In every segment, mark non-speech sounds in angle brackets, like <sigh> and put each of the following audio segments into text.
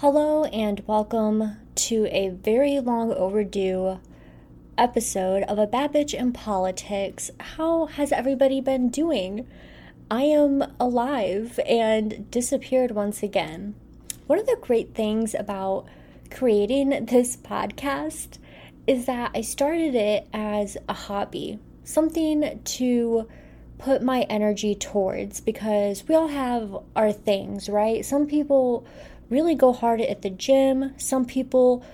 Hello, and welcome to a very long overdue episode of A Bitch in Politics. How has everybody been doing? I am alive and disappeared once again. One of the great things about creating this podcast is that I started it as a hobby, something to put my energy towards because we all have our things, right? Some people really go hard at the gym. Some people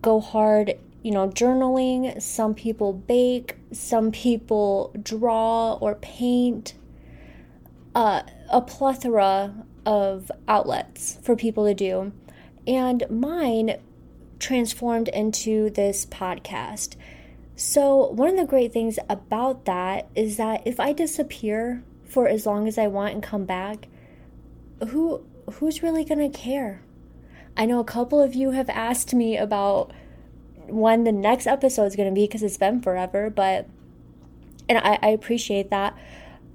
go hard, you know, journaling. Some people bake. Some people draw or paint. Uh, a plethora of outlets for people to do. And mine transformed into this podcast. So, one of the great things about that is that if I disappear for as long as I want and come back, who who's really going to care? I know a couple of you have asked me about when the next episode is going to be because it's been forever, but and I, I appreciate that.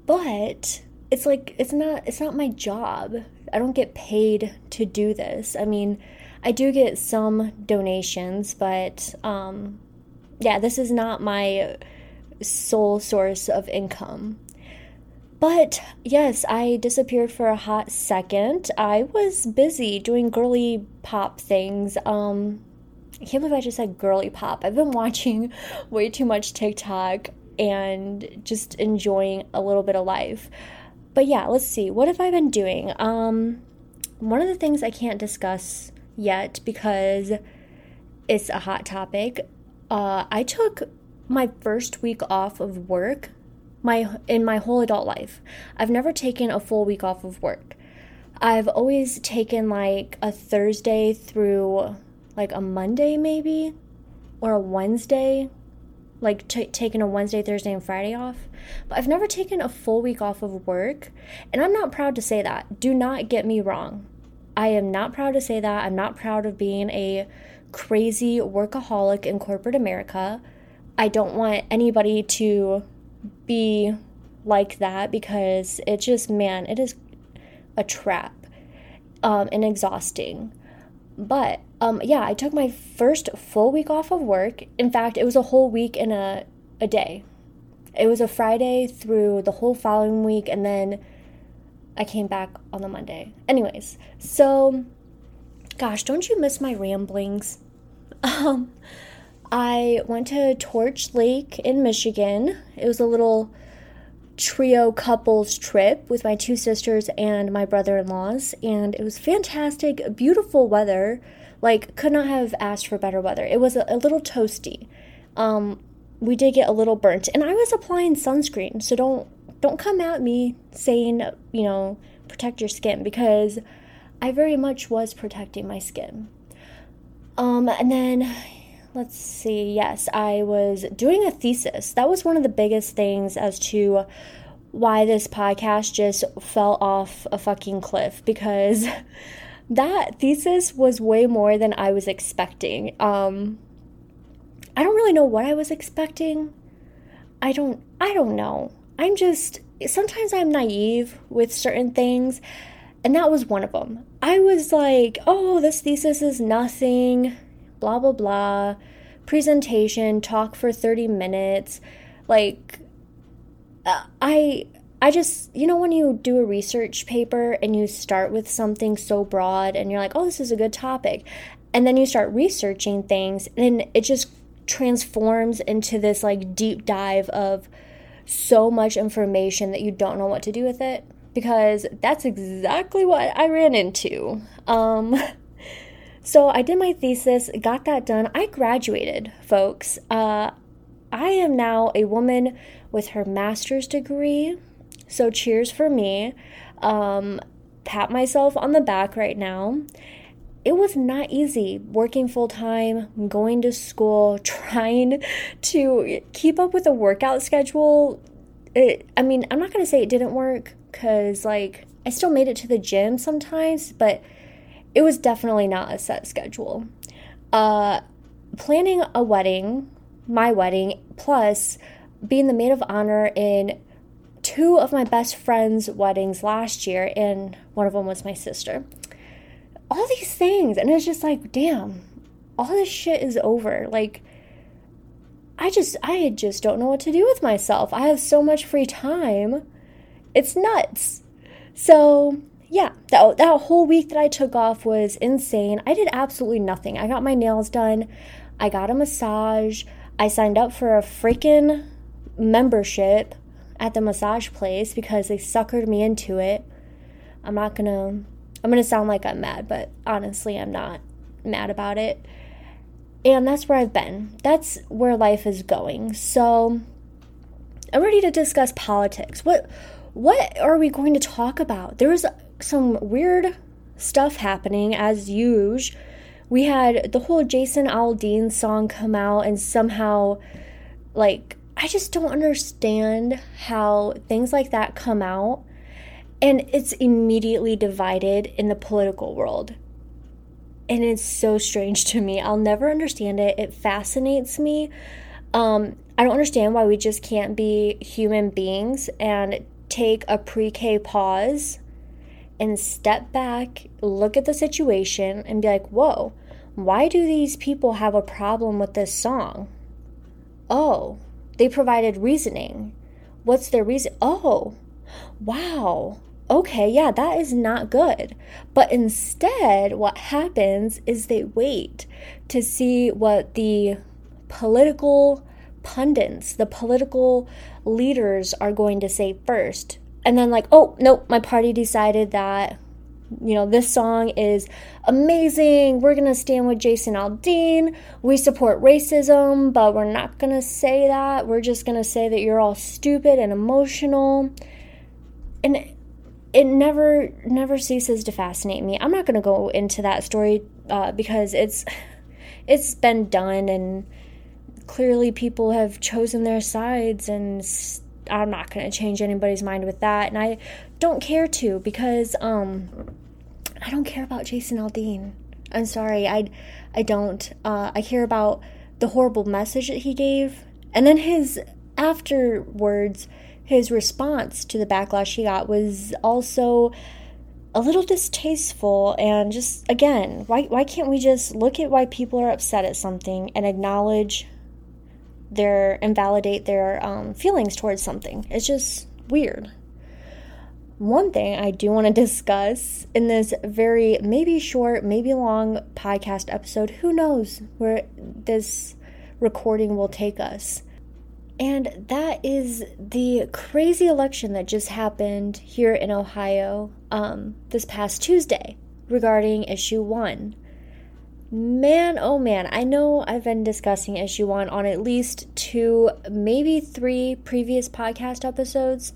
But it's like it's not it's not my job. I don't get paid to do this. I mean, I do get some donations, but um yeah, this is not my sole source of income. But yes, I disappeared for a hot second. I was busy doing girly pop things. Um, I can't believe I just said girly pop. I've been watching <laughs> way too much TikTok and just enjoying a little bit of life. But yeah, let's see. What have I been doing? Um, one of the things I can't discuss yet because it's a hot topic. Uh, I took my first week off of work my in my whole adult life. I've never taken a full week off of work. I've always taken like a Thursday through like a Monday maybe or a Wednesday, like t- taking a Wednesday, Thursday, and Friday off. But I've never taken a full week off of work, and I'm not proud to say that. Do not get me wrong. I am not proud to say that. I'm not proud of being a crazy workaholic in corporate America. I don't want anybody to be like that because it just, man, it is a trap um, and exhausting. But um, yeah, I took my first full week off of work. In fact, it was a whole week in a, a day. It was a Friday through the whole following week, and then I came back on the Monday. Anyways, so gosh, don't you miss my ramblings? <laughs> Um, I went to Torch Lake in Michigan. It was a little trio couples trip with my two sisters and my brother in laws, and it was fantastic, beautiful weather. Like, could not have asked for better weather. It was a, a little toasty. Um, we did get a little burnt, and I was applying sunscreen, so don't don't come at me saying you know protect your skin because I very much was protecting my skin. Um, and then let's see. Yes, I was doing a thesis. That was one of the biggest things as to why this podcast just fell off a fucking cliff because <laughs> that thesis was way more than I was expecting. Um I don't really know what I was expecting. I don't I don't know. I'm just sometimes I'm naive with certain things and that was one of them. I was like, "Oh, this thesis is nothing." Blah blah blah presentation talk for 30 minutes like uh, i i just you know when you do a research paper and you start with something so broad and you're like oh this is a good topic and then you start researching things and it just transforms into this like deep dive of so much information that you don't know what to do with it because that's exactly what I ran into. Um, <laughs> So I did my thesis, got that done. I graduated, folks. Uh, I am now a woman with her master's degree. So cheers for me. Um, pat myself on the back right now. It was not easy working full time, going to school, <laughs> trying to keep up with a workout schedule. It, I mean, I'm not going to say it didn't work because, like, I still made it to the gym sometimes, but it was definitely not a set schedule. Uh, planning a wedding, my wedding, plus being the maid of honor in two of my best friends' weddings last year, and one of them was my sister. all these things. And it's just like, damn, all this shit is over. Like, I just, I just don't know what to do with myself. I have so much free time. It's nuts. So, yeah, that, that whole week that I took off was insane. I did absolutely nothing. I got my nails done, I got a massage, I signed up for a freaking membership at the massage place because they suckered me into it. I'm not gonna, I'm gonna sound like I'm mad, but honestly, I'm not mad about it. And that's where I've been. That's where life is going. So, I'm ready to discuss politics. What what are we going to talk about? There's some weird stuff happening as usual. We had the whole Jason Aldean song come out, and somehow, like, I just don't understand how things like that come out and it's immediately divided in the political world. And it's so strange to me. I'll never understand it. It fascinates me. Um, I don't understand why we just can't be human beings and take a pre K pause and step back, look at the situation, and be like, whoa, why do these people have a problem with this song? Oh, they provided reasoning. What's their reason? Oh, wow. Okay, yeah, that is not good. But instead, what happens is they wait to see what the political pundits, the political leaders are going to say first and then like oh nope my party decided that you know this song is amazing. We're gonna stand with jason aldean. We support racism but we're not gonna say that. We're just gonna say that you're all stupid and emotional. And it, never never ceases to fascinate me. I'm not gonna go into that story uh, because it's it's been done and clearly people have chosen their sides and I'm not going to change anybody's mind with that. And I don't care to because um, I don't care about Jason Aldean. I'm sorry. I, I don't. Uh, I care about the horrible message that he gave. And then his afterwards, his response to the backlash he got was also a little distasteful and just again why why can't we just look at why people are upset at something and acknowledge their invalidate their um, feelings towards something. It's just weird. One thing I do want to discuss in this very maybe short, maybe long podcast episode, who knows where this recording will take us. And that is the crazy election that just happened here in Ohio um, this past Tuesday regarding issue one. Man, oh man, I know I've been discussing issue one on at least two, maybe three previous podcast episodes.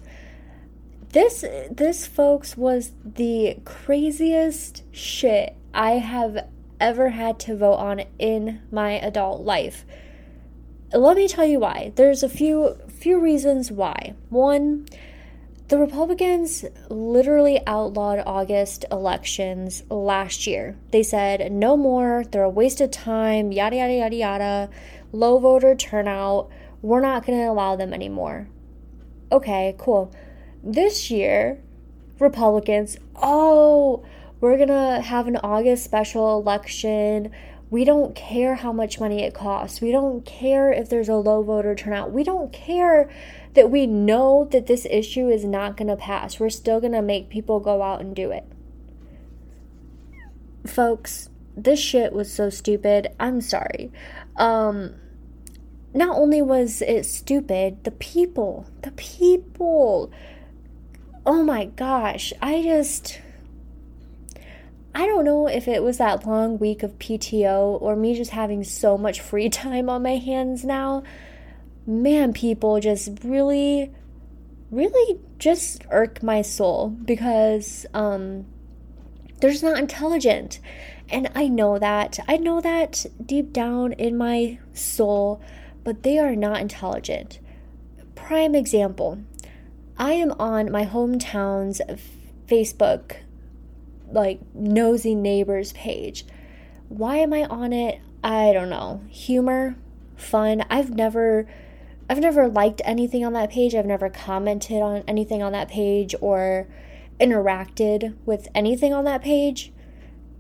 This, this, folks, was the craziest shit I have ever had to vote on in my adult life. Let me tell you why. There's a few few reasons why. One, the Republicans literally outlawed August elections last year. They said no more, they're a waste of time, yada, yada, yada, yada, low voter turnout. We're not going to allow them anymore. Okay, cool. This year, Republicans, oh, we're going to have an August special election. We don't care how much money it costs. We don't care if there's a low voter turnout. We don't care that we know that this issue is not going to pass. We're still going to make people go out and do it. Folks, this shit was so stupid. I'm sorry. Um not only was it stupid, the people, the people. Oh my gosh, I just I don't know if it was that long week of PTO or me just having so much free <laughs> time on my hands now man, people just really, really just irk my soul because um, they're just not intelligent. And I know that. I know that deep down in my soul, but they are not intelligent. Prime example I am on my hometown's Facebook, like, nosy neighbors page. Why am I on it? I don't know. Humor, fun. I've never I've never liked anything on that page. I've never commented on anything on that page or interacted with anything on that page.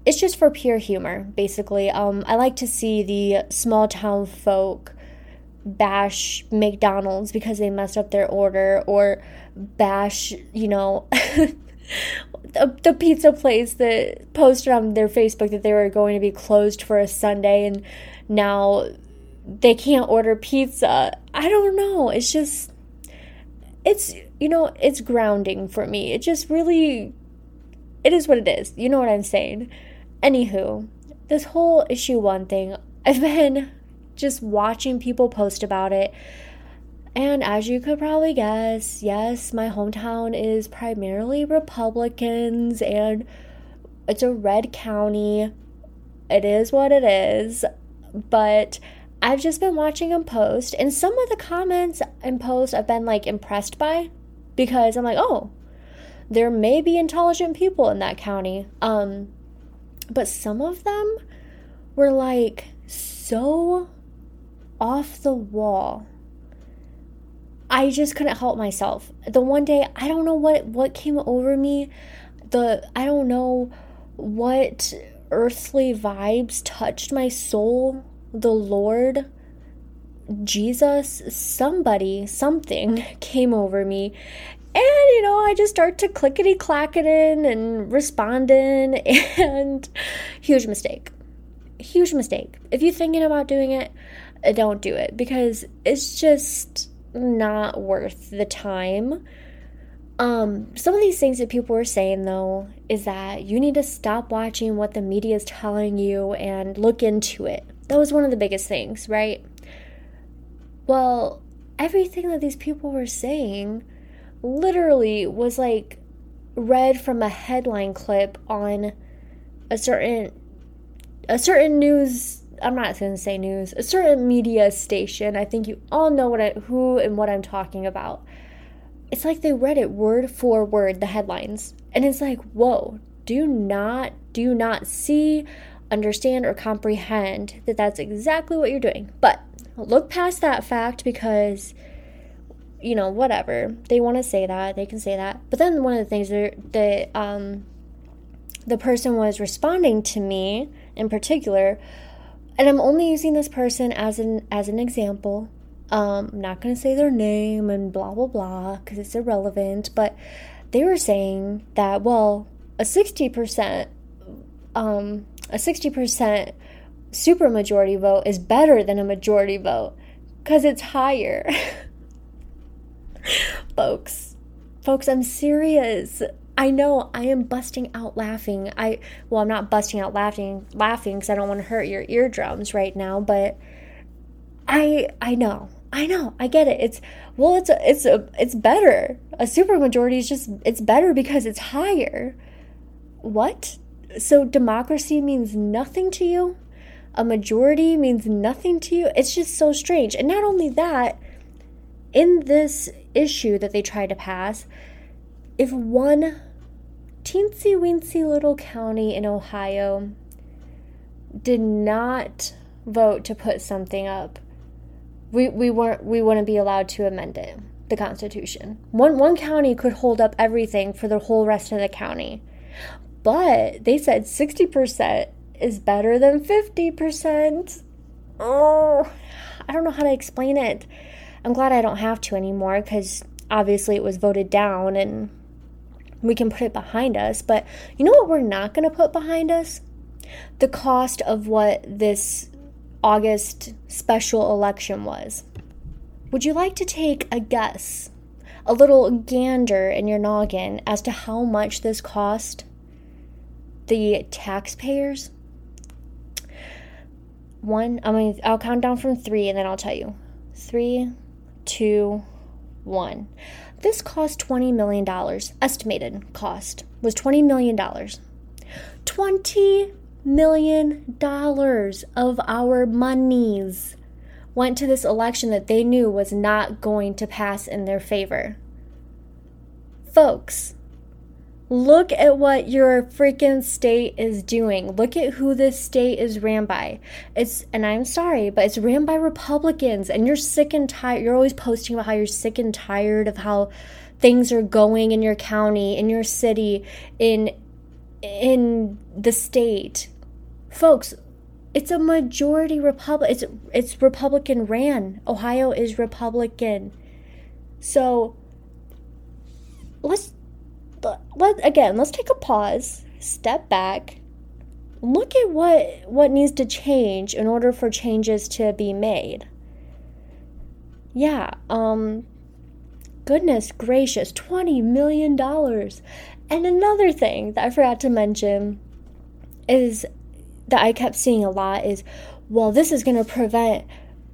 it's just for pure humor, basically. Um, I like to see the small town folk bash McDonald's because they messed up their order or bash, you know, <laughs> the, the pizza place that posted on their Facebook that they were going to be closed for a Sunday and now they can't order pizza. I don't know. It's just, it's, you know, it's grounding for me. It just really, it is what it is. You know what I'm saying? Anywho, this whole issue one thing, <laughs> I've been just watching people post about it. And as you could probably guess, yes, my hometown is primarily Republicans and it's a red county. It is what it is. But I've just been watching them post, and some of the comments and posts I've been like impressed by because I'm like, oh, there may be intelligent people in that county. Um, but some of them were like so off the wall. I just couldn't help myself. The one day, I don't know what what came over me. The I don't know what earthly vibes touched my soul. The Lord, Jesus, somebody, something <laughs> came over me. And you know, I just start to clickety clacketing and responding <laughs> and huge mistake. Huge mistake. If you're thinking about doing it, don't do it because it's just not worth the time. Um, some of these things that people were saying though is that you need to stop watching what the media is telling you and look into it. That was one of the biggest things, right? Well, everything that these people were saying literally was like read from a headline clip on a certain a certain news I'm not going to say news, a certain media station. I think you all know what I, who and what I'm talking about. It's like they read it word for word, the headlines. And it's like, whoa, do not, do not see, understand, or comprehend that that's exactly what you're doing. But look past that fact because, you know, whatever. They want to say that, they can say that. But then one of the things that, um, the person was responding to me in particular and I'm only using this person as an as an example. Um, I'm not going to say their name and blah blah blah because it's irrelevant. But they were saying that well, a sixty percent, um, a sixty percent supermajority vote is better than a majority vote because it's higher. <laughs> folks, folks, I'm serious. I know I am busting out laughing. I well, I'm not busting out laughing laughing cuz I don't want to hurt your eardrums right now, but I I know. I know. I get it. It's well, it's a, it's a, it's better. A super majority is just it's better because it's higher. What? So democracy means nothing to you? A majority means nothing to you? It's just so strange. And not only that, in this issue that they tried to pass, if one teensy weensy little county in Ohio did not vote to put something up, we, we weren't we wouldn't be allowed to amend it, the Constitution. One one county could hold up everything for the whole rest of the county. But they said 60% is better than 50%. Oh, I don't know how to explain it. I'm glad I don't have to anymore because obviously it was voted down and we can put it behind us. But you know what we're not going to put behind us? The cost of what this August special election was. Would you like to take a guess, a little gander in your noggin as to how much this cost the taxpayers? One, I mean, I'll count down from three and then I'll tell you. Three, two, one. This cost $20 million. Estimated cost was $20 million. $20 million of our monies went to this election that they knew was not going to pass in their favor. Folks, Look at what your freaking state is doing. Look at who this state is ran by. It's, and I'm sorry, but it's ran by Republicans, and you're sick and tired. You're always posting about how you're sick and tired of how things are going in your county, in your city, in in the state. Folks, it's a majority Republic. It's it's Republican ran. Ohio is Republican. So let's let again. Let's take a pause. Step back. Look at what what needs to change in order for changes to be made. Yeah. Um. Goodness gracious, twenty million dollars. And another thing that I forgot to mention is that I kept seeing a lot is, well, this is going to prevent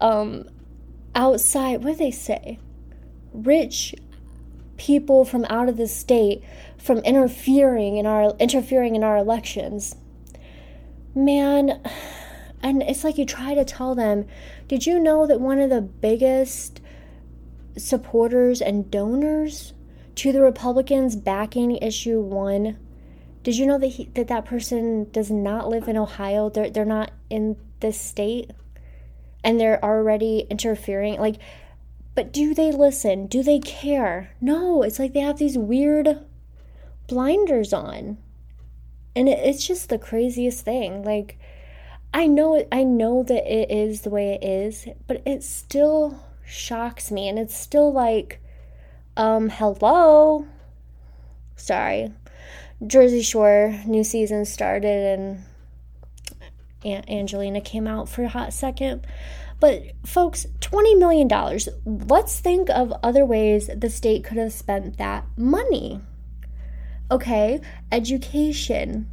um, outside, what do they say? Rich people from out of the state from interfering in our interfering in our elections. Man, and it's like you try to tell them, did you know that one of the biggest supporters and donors to the Republicans backing issue 1 did you know that he, that that person does not live in Ohio? They're they're not in this state, and they're already interfering. Like, but do they listen? Do they care? No. It's like they have these weird blinders on, and it, it's just the craziest thing. Like, I know I know that it is the way it is, but it still shocks me, and it's still like, um, hello. Sorry, Jersey Shore new season started and Aunt Angelina came out for a hot second. But folks, $20 million. Let's think of other ways the state could have spent that money. Okay, education,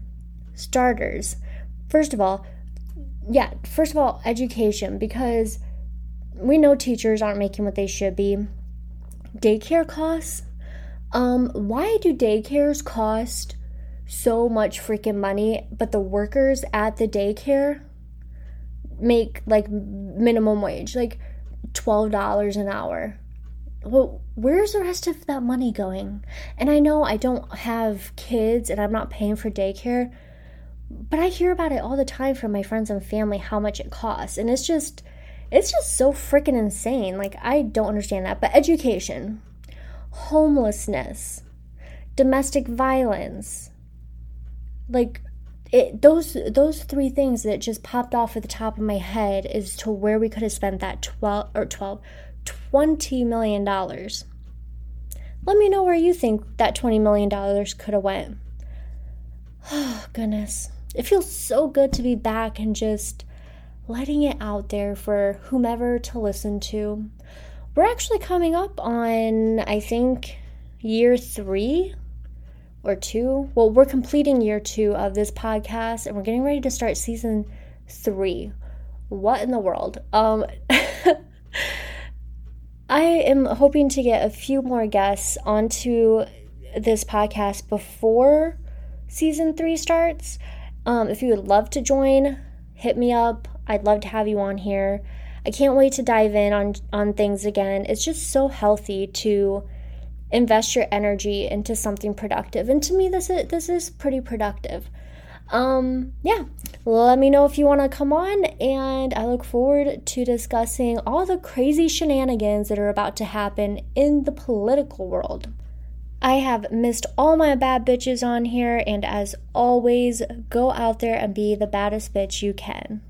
starters. First of all, yeah, first of all, education, because we know teachers aren't making what they should be. Daycare costs. Um, why do daycares cost so much freaking money, but the workers at the daycare make like minimum wage, like $12 an hour. Well, where's the rest of that money going? And I know I don't have kids and I'm not paying for daycare, but I hear about it all the time from my friends and family how much it costs. And it's just it's just so freaking insane. Like I don't understand that. But education, homelessness, domestic violence, like it those those three things that just popped off at the top of my head is to where we could have spent that 12 or 12 20 million dollars. Let me know where you think that 20 million dollars could have went. Oh <sighs> goodness. It feels so good to be back and just letting it out there for whomever to listen to. We're actually coming up on i think year three or two. Well, we're completing year two of this podcast and we're getting ready to start season three. What in the world? Um, <laughs> I am hoping to get a few more guests onto this podcast before season three starts. Um, if you would love to join, hit me up. I'd love to have you on here. I can't wait to dive in on on things again. It's just so healthy to invest your energy into something productive. And to me, this is this is pretty productive. Um, yeah, let me know if you want to come on, and I look forward to discussing all the crazy shenanigans that are about to happen in the political world. I have missed all my bad bitches on here, and as always, go out there and be the baddest bitch you can.